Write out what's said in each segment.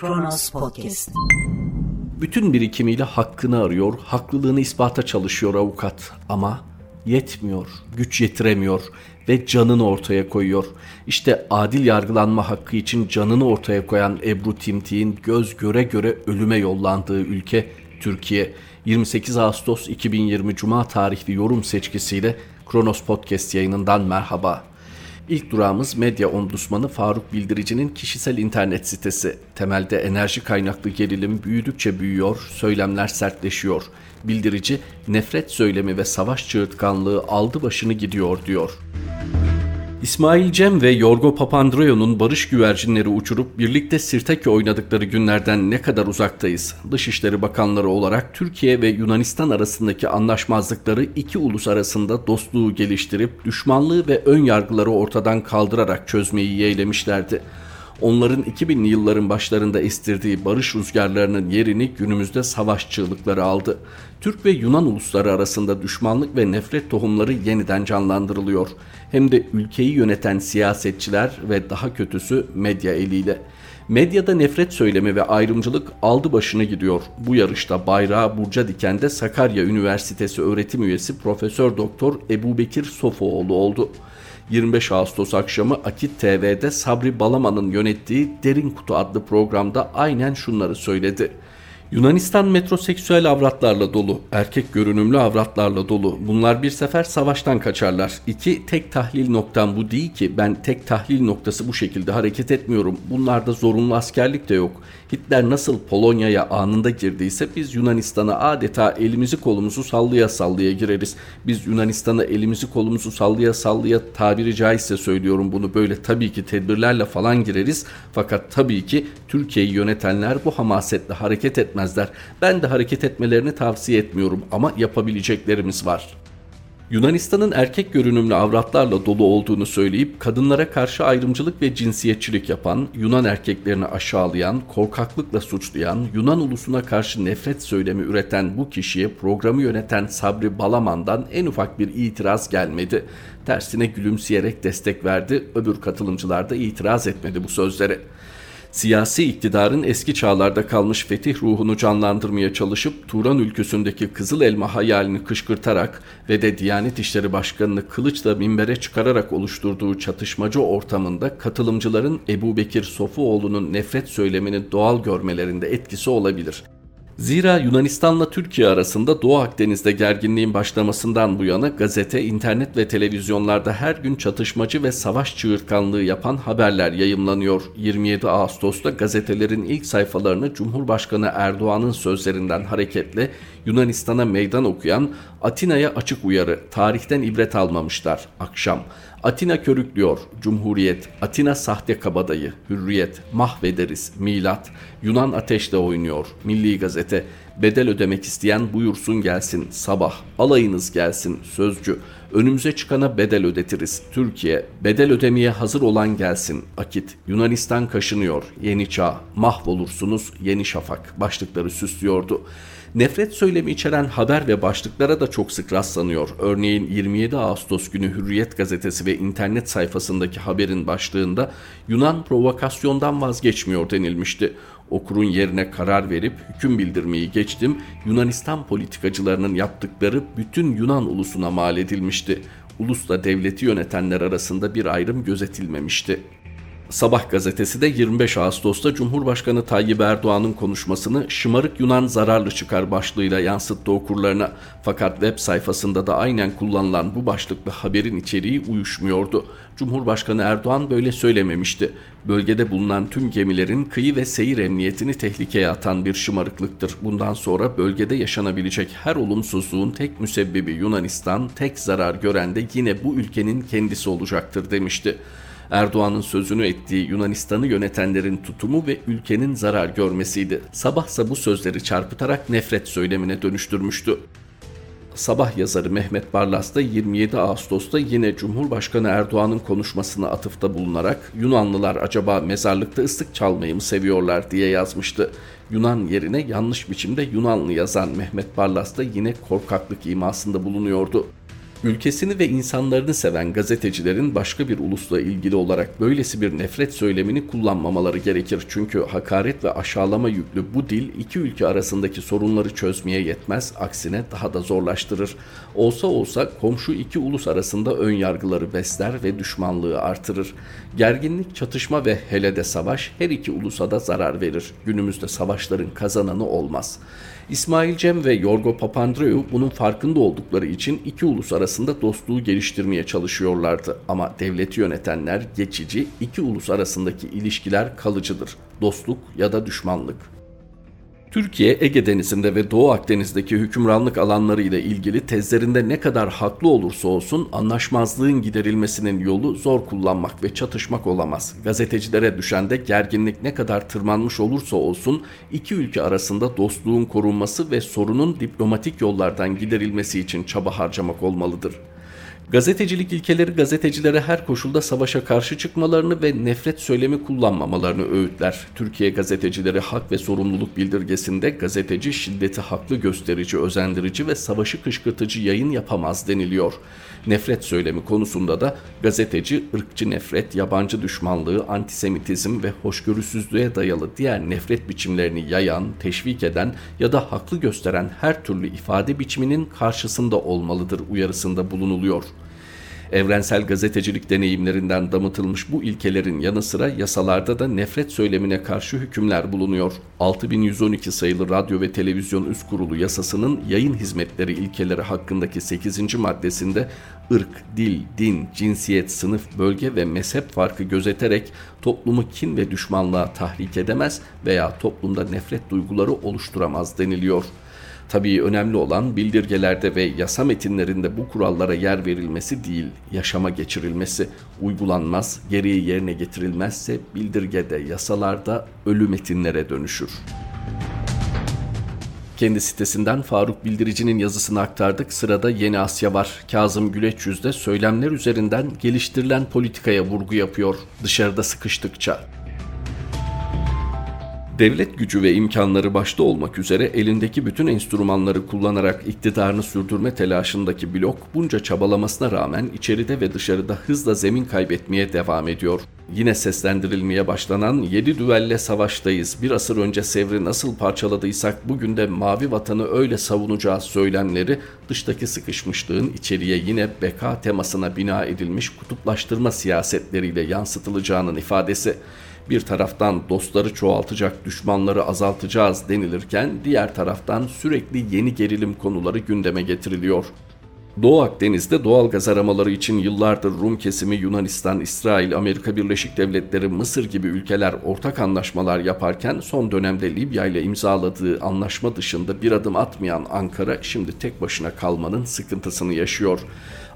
Kronos Podcast. Bütün birikimiyle hakkını arıyor, haklılığını ispata çalışıyor avukat ama yetmiyor, güç yetiremiyor ve canını ortaya koyuyor. İşte adil yargılanma hakkı için canını ortaya koyan Ebru Timtik'in göz göre göre ölüme yollandığı ülke Türkiye. 28 Ağustos 2020 Cuma tarihli yorum seçkisiyle Kronos Podcast yayınından merhaba. İlk durağımız medya ombudsmanı Faruk Bildirici'nin kişisel internet sitesi. Temelde enerji kaynaklı gerilim büyüdükçe büyüyor, söylemler sertleşiyor. Bildirici nefret söylemi ve savaş çığırtkanlığı aldı başını gidiyor diyor. İsmail Cem ve Yorgo Papandreou'nun barış güvercinleri uçurup birlikte Sirtaki oynadıkları günlerden ne kadar uzaktayız? Dışişleri Bakanları olarak Türkiye ve Yunanistan arasındaki anlaşmazlıkları iki ulus arasında dostluğu geliştirip düşmanlığı ve ön yargıları ortadan kaldırarak çözmeyi yeğlemişlerdi onların 2000'li yılların başlarında estirdiği barış rüzgarlarının yerini günümüzde savaş çığlıkları aldı. Türk ve Yunan ulusları arasında düşmanlık ve nefret tohumları yeniden canlandırılıyor. Hem de ülkeyi yöneten siyasetçiler ve daha kötüsü medya eliyle. Medyada nefret söylemi ve ayrımcılık aldı başını gidiyor. Bu yarışta bayrağı burca dikende Sakarya Üniversitesi öğretim üyesi Profesör Doktor Ebu Bekir Sofuoğlu oldu. 25 Ağustos akşamı Akit TV'de Sabri Balaman'ın yönettiği Derin Kutu adlı programda aynen şunları söyledi. Yunanistan metroseksüel avratlarla dolu, erkek görünümlü avratlarla dolu. Bunlar bir sefer savaştan kaçarlar. İki, tek tahlil noktam bu değil ki. Ben tek tahlil noktası bu şekilde hareket etmiyorum. Bunlarda zorunlu askerlik de yok. Hitler nasıl Polonya'ya anında girdiyse biz Yunanistan'a adeta elimizi kolumuzu sallaya sallaya gireriz. Biz Yunanistan'a elimizi kolumuzu sallaya sallaya tabiri caizse söylüyorum bunu böyle tabii ki tedbirlerle falan gireriz. Fakat tabii ki Türkiye'yi yönetenler bu hamasetle hareket etmezler. Ben de hareket etmelerini tavsiye etmiyorum ama yapabileceklerimiz var. Yunanistan'ın erkek görünümlü avratlarla dolu olduğunu söyleyip kadınlara karşı ayrımcılık ve cinsiyetçilik yapan, Yunan erkeklerini aşağılayan, korkaklıkla suçlayan, Yunan ulusuna karşı nefret söylemi üreten bu kişiye programı yöneten Sabri Balaman'dan en ufak bir itiraz gelmedi. Tersine gülümseyerek destek verdi, öbür katılımcılar da itiraz etmedi bu sözlere siyasi iktidarın eski çağlarda kalmış fetih ruhunu canlandırmaya çalışıp Turan ülküsündeki Kızıl Elma hayalini kışkırtarak ve de Diyanet İşleri Başkanı'nı kılıçla minbere çıkararak oluşturduğu çatışmacı ortamında katılımcıların Ebu Bekir Sofuoğlu'nun nefret söylemini doğal görmelerinde etkisi olabilir. Zira Yunanistan'la Türkiye arasında Doğu Akdeniz'de gerginliğin başlamasından bu yana gazete, internet ve televizyonlarda her gün çatışmacı ve savaş çığırtkanlığı yapan haberler yayımlanıyor. 27 Ağustos'ta gazetelerin ilk sayfalarını Cumhurbaşkanı Erdoğan'ın sözlerinden hareketle Yunanistan'a meydan okuyan Atina'ya açık uyarı, tarihten ibret almamışlar, akşam. Atina körüklüyor, Cumhuriyet, Atina sahte kabadayı, Hürriyet, mahvederiz, Milat, Yunan ateşle oynuyor, Milli Gazete, bedel ödemek isteyen buyursun gelsin, sabah, alayınız gelsin, sözcü, önümüze çıkana bedel ödetiriz, Türkiye, bedel ödemeye hazır olan gelsin, Akit, Yunanistan kaşınıyor, Yeni Çağ, mahvolursunuz, Yeni Şafak başlıkları süslüyordu. Nefret söylemi içeren haber ve başlıklara da çok sık rastlanıyor. Örneğin 27 Ağustos günü Hürriyet gazetesi ve internet sayfasındaki haberin başlığında Yunan provokasyondan vazgeçmiyor denilmişti. Okurun yerine karar verip hüküm bildirmeyi geçtim. Yunanistan politikacılarının yaptıkları bütün Yunan ulusuna mal edilmişti. Ulusla devleti yönetenler arasında bir ayrım gözetilmemişti. Sabah gazetesi de 25 Ağustos'ta Cumhurbaşkanı Tayyip Erdoğan'ın konuşmasını şımarık Yunan zararlı çıkar başlığıyla yansıttı okurlarına. Fakat web sayfasında da aynen kullanılan bu başlıklı haberin içeriği uyuşmuyordu. Cumhurbaşkanı Erdoğan böyle söylememişti. Bölgede bulunan tüm gemilerin kıyı ve seyir emniyetini tehlikeye atan bir şımarıklıktır. Bundan sonra bölgede yaşanabilecek her olumsuzluğun tek müsebbibi Yunanistan, tek zarar gören de yine bu ülkenin kendisi olacaktır demişti. Erdoğan'ın sözünü ettiği Yunanistan'ı yönetenlerin tutumu ve ülkenin zarar görmesiydi. Sabahsa bu sözleri çarpıtarak nefret söylemine dönüştürmüştü. Sabah yazarı Mehmet Barlas da 27 Ağustos'ta yine Cumhurbaşkanı Erdoğan'ın konuşmasına atıfta bulunarak Yunanlılar acaba mezarlıkta ıslık çalmayı mı seviyorlar diye yazmıştı. Yunan yerine yanlış biçimde Yunanlı yazan Mehmet Barlas da yine korkaklık imasında bulunuyordu. Ülkesini ve insanlarını seven gazetecilerin başka bir ulusla ilgili olarak böylesi bir nefret söylemini kullanmamaları gerekir. Çünkü hakaret ve aşağılama yüklü bu dil iki ülke arasındaki sorunları çözmeye yetmez, aksine daha da zorlaştırır. Olsa olsa komşu iki ulus arasında ön yargıları besler ve düşmanlığı artırır. Gerginlik, çatışma ve hele de savaş her iki ulusa da zarar verir. Günümüzde savaşların kazananı olmaz. İsmail Cem ve Yorgo Papandreou bunun farkında oldukları için iki ulus arasında dostluğu geliştirmeye çalışıyorlardı. Ama devleti yönetenler geçici, iki ulus arasındaki ilişkiler kalıcıdır. Dostluk ya da düşmanlık. Türkiye Ege Denizi'nde ve Doğu Akdeniz'deki hükümranlık alanları ile ilgili tezlerinde ne kadar haklı olursa olsun anlaşmazlığın giderilmesinin yolu zor kullanmak ve çatışmak olamaz. Gazetecilere düşen de gerginlik ne kadar tırmanmış olursa olsun iki ülke arasında dostluğun korunması ve sorunun diplomatik yollardan giderilmesi için çaba harcamak olmalıdır. Gazetecilik ilkeleri gazetecilere her koşulda savaşa karşı çıkmalarını ve nefret söylemi kullanmamalarını öğütler. Türkiye gazetecileri hak ve sorumluluk bildirgesinde gazeteci şiddeti haklı gösterici, özendirici ve savaşı kışkırtıcı yayın yapamaz deniliyor. Nefret söylemi konusunda da gazeteci ırkçı nefret, yabancı düşmanlığı, antisemitizm ve hoşgörüsüzlüğe dayalı diğer nefret biçimlerini yayan, teşvik eden ya da haklı gösteren her türlü ifade biçiminin karşısında olmalıdır uyarısında bulunuluyor. Evrensel gazetecilik deneyimlerinden damıtılmış bu ilkelerin yanı sıra yasalarda da nefret söylemine karşı hükümler bulunuyor. 6112 sayılı Radyo ve Televizyon Üst Kurulu yasasının yayın hizmetleri ilkeleri hakkındaki 8. maddesinde ırk, dil, din, cinsiyet, sınıf, bölge ve mezhep farkı gözeterek toplumu kin ve düşmanlığa tahrik edemez veya toplumda nefret duyguları oluşturamaz deniliyor. Tabii önemli olan bildirgelerde ve yasa metinlerinde bu kurallara yer verilmesi değil, yaşama geçirilmesi. Uygulanmaz, gereği yerine getirilmezse bildirgede, yasalarda ölü metinlere dönüşür. Kendi sitesinden Faruk Bildirici'nin yazısını aktardık. Sırada Yeni Asya var. Kazım Güleç yüzde söylemler üzerinden geliştirilen politikaya vurgu yapıyor. Dışarıda sıkıştıkça. Devlet gücü ve imkanları başta olmak üzere elindeki bütün enstrümanları kullanarak iktidarını sürdürme telaşındaki blok bunca çabalamasına rağmen içeride ve dışarıda hızla zemin kaybetmeye devam ediyor. Yine seslendirilmeye başlanan 7 düvelle savaştayız. Bir asır önce Sevr'i nasıl parçaladıysak bugün de mavi vatanı öyle savunacağız söylemleri dıştaki sıkışmışlığın içeriye yine beka temasına bina edilmiş kutuplaştırma siyasetleriyle yansıtılacağının ifadesi bir taraftan dostları çoğaltacak, düşmanları azaltacağız denilirken diğer taraftan sürekli yeni gerilim konuları gündeme getiriliyor. Doğu Akdeniz'de doğal gaz aramaları için yıllardır Rum kesimi Yunanistan, İsrail, Amerika Birleşik Devletleri, Mısır gibi ülkeler ortak anlaşmalar yaparken son dönemde Libya ile imzaladığı anlaşma dışında bir adım atmayan Ankara şimdi tek başına kalmanın sıkıntısını yaşıyor.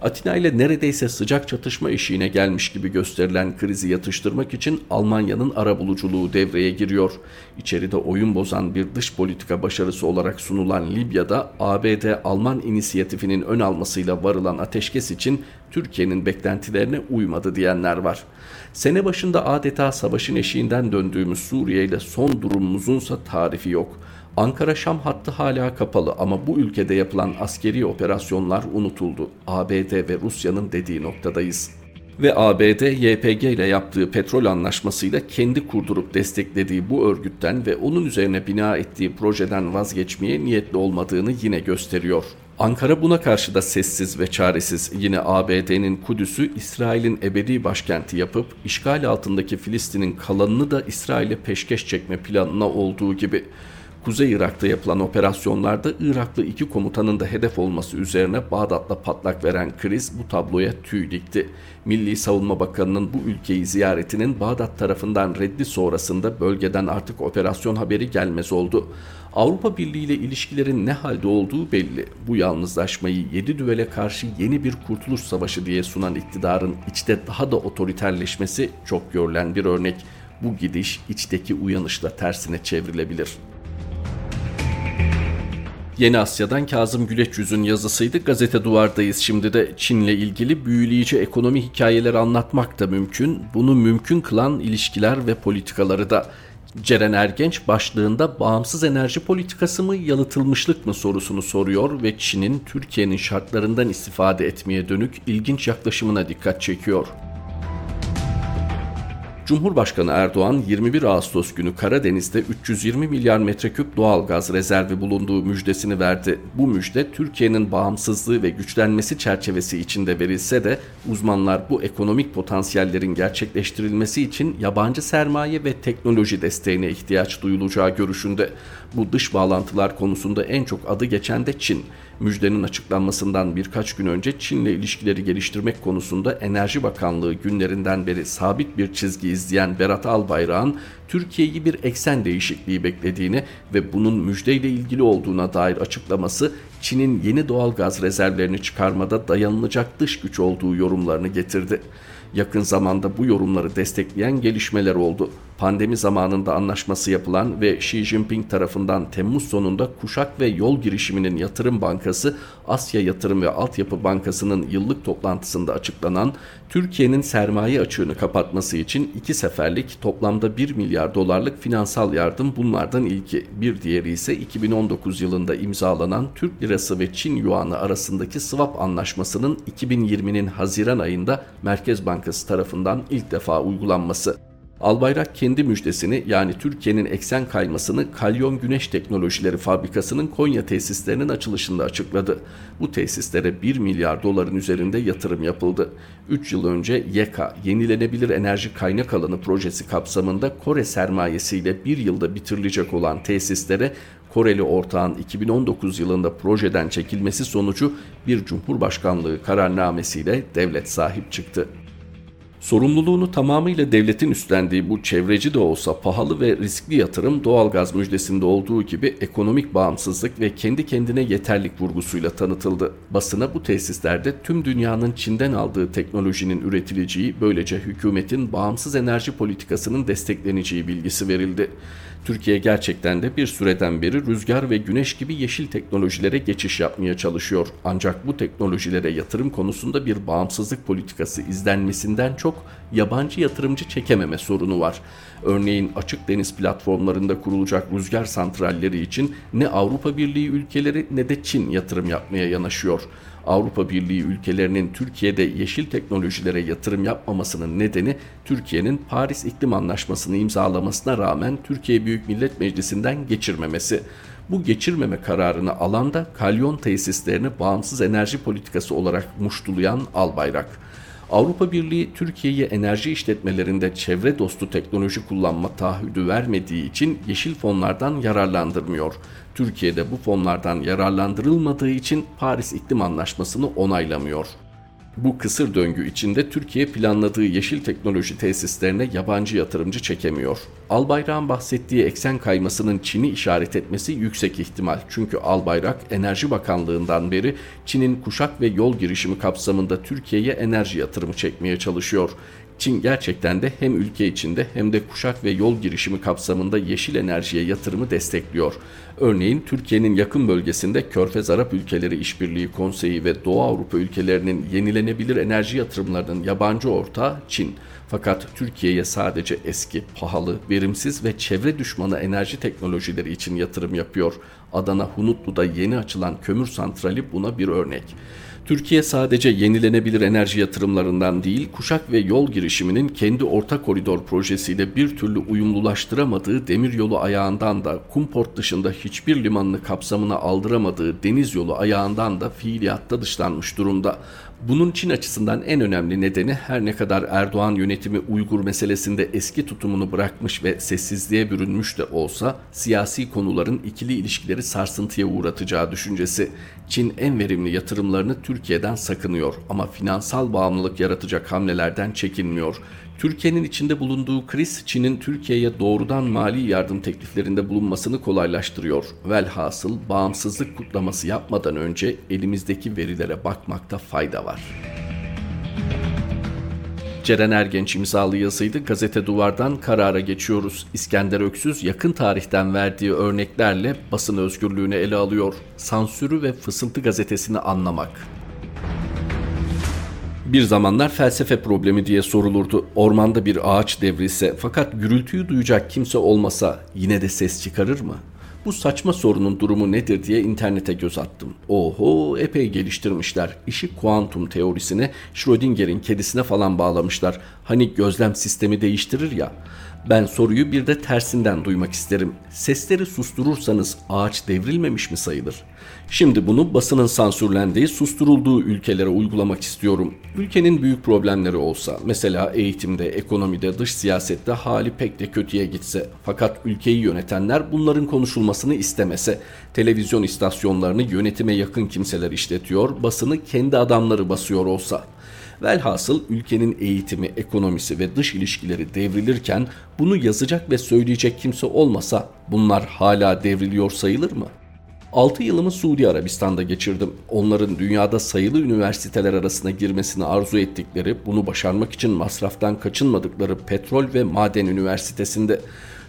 Atina ile neredeyse sıcak çatışma eşiğine gelmiş gibi gösterilen krizi yatıştırmak için Almanya'nın arabuluculuğu devreye giriyor. İçeride oyun bozan bir dış politika başarısı olarak sunulan Libya'da ABD-Alman inisiyatifinin ön almasıyla varılan ateşkes için Türkiye'nin beklentilerine uymadı diyenler var. Sene başında adeta savaşın eşiğinden döndüğümüz Suriye ile son durumumuzunsa tarifi yok. Ankara-Şam hattı hala kapalı ama bu ülkede yapılan askeri operasyonlar unutuldu. ABD ve Rusya'nın dediği noktadayız. Ve ABD YPG ile yaptığı petrol anlaşmasıyla kendi kurdurup desteklediği bu örgütten ve onun üzerine bina ettiği projeden vazgeçmeye niyetli olmadığını yine gösteriyor. Ankara buna karşı da sessiz ve çaresiz. Yine ABD'nin Kudüs'ü İsrail'in ebedi başkenti yapıp işgal altındaki Filistin'in kalanını da İsrail'e peşkeş çekme planına olduğu gibi Kuzey Irak'ta yapılan operasyonlarda Iraklı iki komutanın da hedef olması üzerine Bağdat'la patlak veren kriz bu tabloya tüy dikti. Milli Savunma Bakanı'nın bu ülkeyi ziyaretinin Bağdat tarafından reddi sonrasında bölgeden artık operasyon haberi gelmez oldu. Avrupa Birliği ile ilişkilerin ne halde olduğu belli. Bu yalnızlaşmayı yedi düvele karşı yeni bir kurtuluş savaşı diye sunan iktidarın içte daha da otoriterleşmesi çok görülen bir örnek. Bu gidiş içteki uyanışla tersine çevrilebilir. Yeni Asya'dan Kazım Güleç Yüz'ün yazısıydı. Gazete Duvar'dayız. Şimdi de Çin'le ilgili büyüleyici ekonomi hikayeleri anlatmak da mümkün. Bunu mümkün kılan ilişkiler ve politikaları da. Ceren Ergenç başlığında bağımsız enerji politikası mı yalıtılmışlık mı sorusunu soruyor ve Çin'in Türkiye'nin şartlarından istifade etmeye dönük ilginç yaklaşımına dikkat çekiyor. Cumhurbaşkanı Erdoğan 21 Ağustos günü Karadeniz'de 320 milyar metreküp doğal gaz rezervi bulunduğu müjdesini verdi. Bu müjde Türkiye'nin bağımsızlığı ve güçlenmesi çerçevesi içinde verilse de uzmanlar bu ekonomik potansiyellerin gerçekleştirilmesi için yabancı sermaye ve teknoloji desteğine ihtiyaç duyulacağı görüşünde. Bu dış bağlantılar konusunda en çok adı geçen de Çin. Müjdenin açıklanmasından birkaç gün önce Çin'le ilişkileri geliştirmek konusunda Enerji Bakanlığı günlerinden beri sabit bir çizgi izleyen Berat Albayrak'ın Türkiye'yi bir eksen değişikliği beklediğini ve bunun müjdeyle ilgili olduğuna dair açıklaması Çin'in yeni doğal gaz rezervlerini çıkarmada dayanılacak dış güç olduğu yorumlarını getirdi. Yakın zamanda bu yorumları destekleyen gelişmeler oldu. Pandemi zamanında anlaşması yapılan ve Xi Jinping tarafından Temmuz sonunda Kuşak ve Yol Girişiminin Yatırım Bankası, Asya Yatırım ve Altyapı Bankası'nın yıllık toplantısında açıklanan Türkiye'nin sermaye açığını kapatması için iki seferlik toplamda 1 milyar dolarlık finansal yardım bunlardan ilki. Bir diğeri ise 2019 yılında imzalanan Türk Lirası ve Çin Yuanı arasındaki swap anlaşmasının 2020'nin Haziran ayında Merkez Bankası tarafından ilk defa uygulanması. Albayrak kendi müjdesini yani Türkiye'nin eksen kaymasını Kalyon Güneş Teknolojileri Fabrikası'nın Konya tesislerinin açılışında açıkladı. Bu tesislere 1 milyar doların üzerinde yatırım yapıldı. 3 yıl önce YEKA Yenilenebilir Enerji Kaynak Alanı projesi kapsamında Kore sermayesiyle bir yılda bitirilecek olan tesislere Koreli ortağın 2019 yılında projeden çekilmesi sonucu bir Cumhurbaşkanlığı kararnamesiyle devlet sahip çıktı. Sorumluluğunu tamamıyla devletin üstlendiği bu çevreci de olsa pahalı ve riskli yatırım doğalgaz müjdesinde olduğu gibi ekonomik bağımsızlık ve kendi kendine yeterlik vurgusuyla tanıtıldı. Basına bu tesislerde tüm dünyanın Çin'den aldığı teknolojinin üretileceği, böylece hükümetin bağımsız enerji politikasının destekleneceği bilgisi verildi. Türkiye gerçekten de bir süreden beri rüzgar ve güneş gibi yeşil teknolojilere geçiş yapmaya çalışıyor. Ancak bu teknolojilere yatırım konusunda bir bağımsızlık politikası izlenmesinden çok yabancı yatırımcı çekememe sorunu var. Örneğin açık deniz platformlarında kurulacak rüzgar santralleri için ne Avrupa Birliği ülkeleri ne de Çin yatırım yapmaya yanaşıyor. Avrupa Birliği ülkelerinin Türkiye'de yeşil teknolojilere yatırım yapmamasının nedeni Türkiye'nin Paris İklim Anlaşması'nı imzalamasına rağmen Türkiye Büyük Millet Meclisi'nden geçirmemesi. Bu geçirmeme kararını alan da kalyon tesislerini bağımsız enerji politikası olarak muştulayan Albayrak. Avrupa Birliği Türkiye'ye enerji işletmelerinde çevre dostu teknoloji kullanma taahhüdü vermediği için yeşil fonlardan yararlandırmıyor. Türkiye'de bu fonlardan yararlandırılmadığı için Paris İklim Anlaşması'nı onaylamıyor. Bu kısır döngü içinde Türkiye planladığı yeşil teknoloji tesislerine yabancı yatırımcı çekemiyor. Albayrak'ın bahsettiği eksen kaymasının Çin'i işaret etmesi yüksek ihtimal. Çünkü Albayrak Enerji Bakanlığı'ndan beri Çin'in kuşak ve yol girişimi kapsamında Türkiye'ye enerji yatırımı çekmeye çalışıyor. Çin gerçekten de hem ülke içinde hem de kuşak ve yol girişimi kapsamında yeşil enerjiye yatırımı destekliyor. Örneğin Türkiye'nin yakın bölgesinde Körfez Arap Ülkeleri İşbirliği Konseyi ve Doğu Avrupa ülkelerinin yenilenebilir enerji yatırımlarının yabancı ortağı Çin. Fakat Türkiye'ye sadece eski, pahalı, verimsiz ve çevre düşmanı enerji teknolojileri için yatırım yapıyor. Adana Hunutlu'da yeni açılan kömür santrali buna bir örnek. Türkiye sadece yenilenebilir enerji yatırımlarından değil, kuşak ve yol girişiminin kendi orta koridor projesiyle bir türlü uyumlulaştıramadığı demiryolu ayağından da, Kumport dışında hiçbir limanını kapsamına aldıramadığı deniz yolu ayağından da fiiliyatta dışlanmış durumda. Bunun Çin açısından en önemli nedeni her ne kadar Erdoğan yönetimi Uygur meselesinde eski tutumunu bırakmış ve sessizliğe bürünmüş de olsa siyasi konuların ikili ilişkileri sarsıntıya uğratacağı düşüncesi. Çin en verimli yatırımlarını Türkiye'den sakınıyor ama finansal bağımlılık yaratacak hamlelerden çekinmiyor. Türkiye'nin içinde bulunduğu kriz Çin'in Türkiye'ye doğrudan mali yardım tekliflerinde bulunmasını kolaylaştırıyor. Velhasıl bağımsızlık kutlaması yapmadan önce elimizdeki verilere bakmakta fayda var. Ceren Ergenç imzalı yazıydı. Gazete Duvar'dan karara geçiyoruz. İskender Öksüz yakın tarihten verdiği örneklerle basın özgürlüğünü ele alıyor. Sansürü ve Fısıltı gazetesini anlamak. Bir zamanlar felsefe problemi diye sorulurdu. Ormanda bir ağaç devrilse fakat gürültüyü duyacak kimse olmasa yine de ses çıkarır mı? Bu saçma sorunun durumu nedir diye internete göz attım. Oho epey geliştirmişler. İşi kuantum teorisine, Schrödinger'in kedisine falan bağlamışlar. Hani gözlem sistemi değiştirir ya. Ben soruyu bir de tersinden duymak isterim. Sesleri susturursanız ağaç devrilmemiş mi sayılır? Şimdi bunu basının sansürlendiği, susturulduğu ülkelere uygulamak istiyorum. Ülkenin büyük problemleri olsa, mesela eğitimde, ekonomide, dış siyasette hali pek de kötüye gitse, fakat ülkeyi yönetenler bunların konuşulmasını istemese, televizyon istasyonlarını yönetime yakın kimseler işletiyor, basını kendi adamları basıyor olsa, Velhasıl ülkenin eğitimi, ekonomisi ve dış ilişkileri devrilirken bunu yazacak ve söyleyecek kimse olmasa bunlar hala devriliyor sayılır mı? 6 yılımı Suudi Arabistan'da geçirdim. Onların dünyada sayılı üniversiteler arasına girmesini arzu ettikleri, bunu başarmak için masraftan kaçınmadıkları Petrol ve Maden Üniversitesi'nde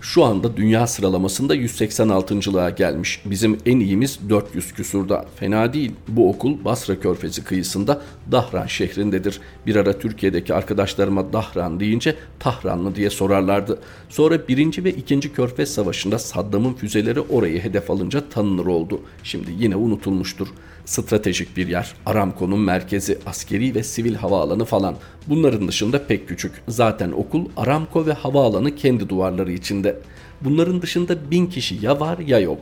şu anda dünya sıralamasında 186.lığa gelmiş. Bizim en iyimiz 400 küsurda. Fena değil. Bu okul Basra Körfezi kıyısında Dahran şehrindedir. Bir ara Türkiye'deki arkadaşlarıma Dahran deyince Tahranlı diye sorarlardı. Sonra 1. ve 2. Körfez Savaşı'nda Saddam'ın füzeleri orayı hedef alınca tanınır oldu. Şimdi yine unutulmuştur. Stratejik bir yer. Aramco'nun merkezi, askeri ve sivil havaalanı falan. Bunların dışında pek küçük. Zaten okul Aramco ve havaalanı kendi duvarları içinde. Bunların dışında bin kişi ya var ya yok.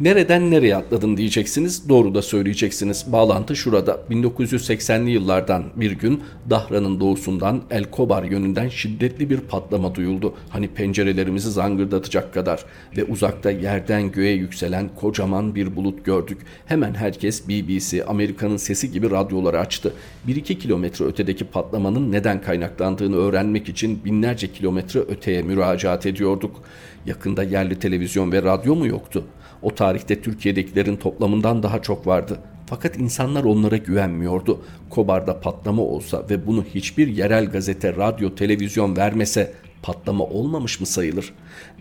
Nereden nereye atladın diyeceksiniz. Doğru da söyleyeceksiniz. Bağlantı şurada. 1980'li yıllardan bir gün Dahran'ın doğusundan El Kobar yönünden şiddetli bir patlama duyuldu. Hani pencerelerimizi zangırdatacak kadar ve uzakta yerden göğe yükselen kocaman bir bulut gördük. Hemen herkes BBC, Amerika'nın sesi gibi radyoları açtı. 1-2 kilometre ötedeki patlamanın neden kaynaklandığını öğrenmek için binlerce kilometre öteye müracaat ediyorduk. Yakında yerli televizyon ve radyo mu yoktu? O tarihte Türkiye'dekilerin toplamından daha çok vardı. Fakat insanlar onlara güvenmiyordu. Kobar'da patlama olsa ve bunu hiçbir yerel gazete, radyo, televizyon vermese patlama olmamış mı sayılır?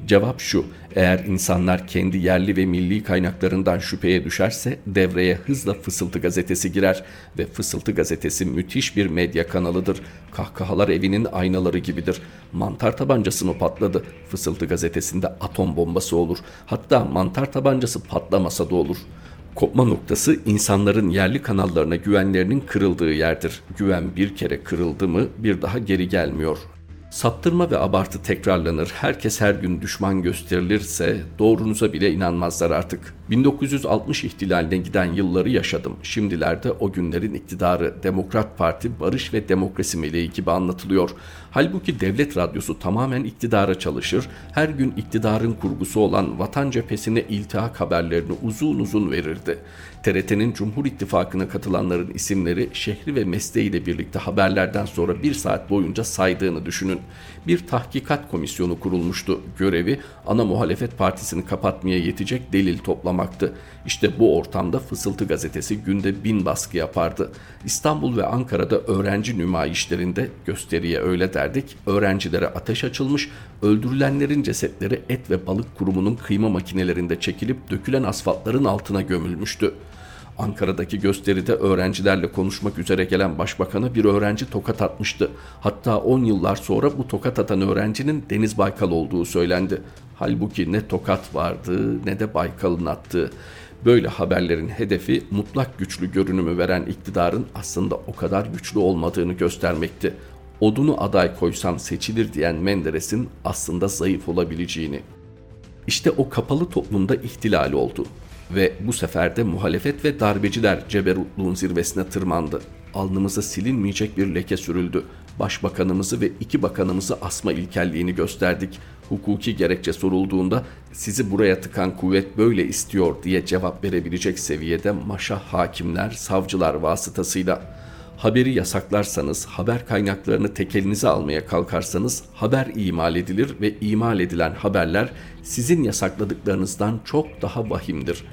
Cevap şu, eğer insanlar kendi yerli ve milli kaynaklarından şüpheye düşerse devreye hızla Fısıltı gazetesi girer ve Fısıltı gazetesi müthiş bir medya kanalıdır. Kahkahalar evinin aynaları gibidir. Mantar tabancası mı patladı? Fısıltı gazetesinde atom bombası olur. Hatta mantar tabancası patlamasa da olur. Kopma noktası insanların yerli kanallarına güvenlerinin kırıldığı yerdir. Güven bir kere kırıldı mı bir daha geri gelmiyor. Saptırma ve abartı tekrarlanır, herkes her gün düşman gösterilirse doğrunuza bile inanmazlar artık. 1960 ihtilaline giden yılları yaşadım. Şimdilerde o günlerin iktidarı Demokrat Parti barış ve demokrasi meleği gibi anlatılıyor. Halbuki devlet radyosu tamamen iktidara çalışır, her gün iktidarın kurgusu olan Vatan Cephesi'ne iltihak haberlerini uzun uzun verirdi. TRT'nin Cumhur İttifakı'na katılanların isimleri şehri ve mesleğiyle birlikte haberlerden sonra bir saat boyunca saydığını düşünün. Bir tahkikat komisyonu kurulmuştu. Görevi ana muhalefet partisini kapatmaya yetecek delil toplamaktı. İşte bu ortamda Fısıltı gazetesi günde bin baskı yapardı. İstanbul ve Ankara'da öğrenci nümayişlerinde gösteriye öyle derdik, öğrencilere ateş açılmış, öldürülenlerin cesetleri et ve balık kurumunun kıyma makinelerinde çekilip dökülen asfaltların altına gömülmüştü. Ankara'daki gösteride öğrencilerle konuşmak üzere gelen başbakana bir öğrenci tokat atmıştı. Hatta 10 yıllar sonra bu tokat atan öğrencinin Deniz Baykal olduğu söylendi. Halbuki ne tokat vardı ne de Baykal'ın attığı. Böyle haberlerin hedefi mutlak güçlü görünümü veren iktidarın aslında o kadar güçlü olmadığını göstermekti. Odunu aday koysam seçilir diyen Menderes'in aslında zayıf olabileceğini. İşte o kapalı toplumda ihtilal oldu ve bu sefer de muhalefet ve darbeciler ceberutluğun zirvesine tırmandı. Alnımıza silinmeyecek bir leke sürüldü. Başbakanımızı ve iki bakanımızı asma ilkelliğini gösterdik. Hukuki gerekçe sorulduğunda sizi buraya tıkan kuvvet böyle istiyor diye cevap verebilecek seviyede maşa hakimler, savcılar vasıtasıyla haberi yasaklarsanız, haber kaynaklarını tek elinize almaya kalkarsanız haber imal edilir ve imal edilen haberler sizin yasakladıklarınızdan çok daha vahimdir.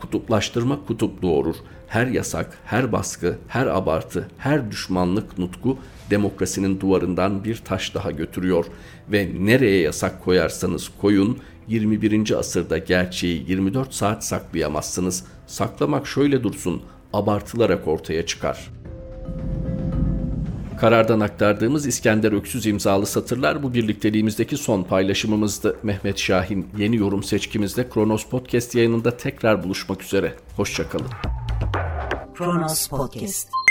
Kutuplaştırma kutup doğurur. Her yasak, her baskı, her abartı, her düşmanlık nutku demokrasinin duvarından bir taş daha götürüyor ve nereye yasak koyarsanız koyun 21. asırda gerçeği 24 saat saklayamazsınız. Saklamak şöyle dursun, abartılarak ortaya çıkar.'' Karardan aktardığımız İskender Öksüz imzalı satırlar bu birlikteliğimizdeki son paylaşımımızdı. Mehmet Şahin yeni yorum seçkimizde Kronos Podcast yayınında tekrar buluşmak üzere. Hoşçakalın. Kronos Podcast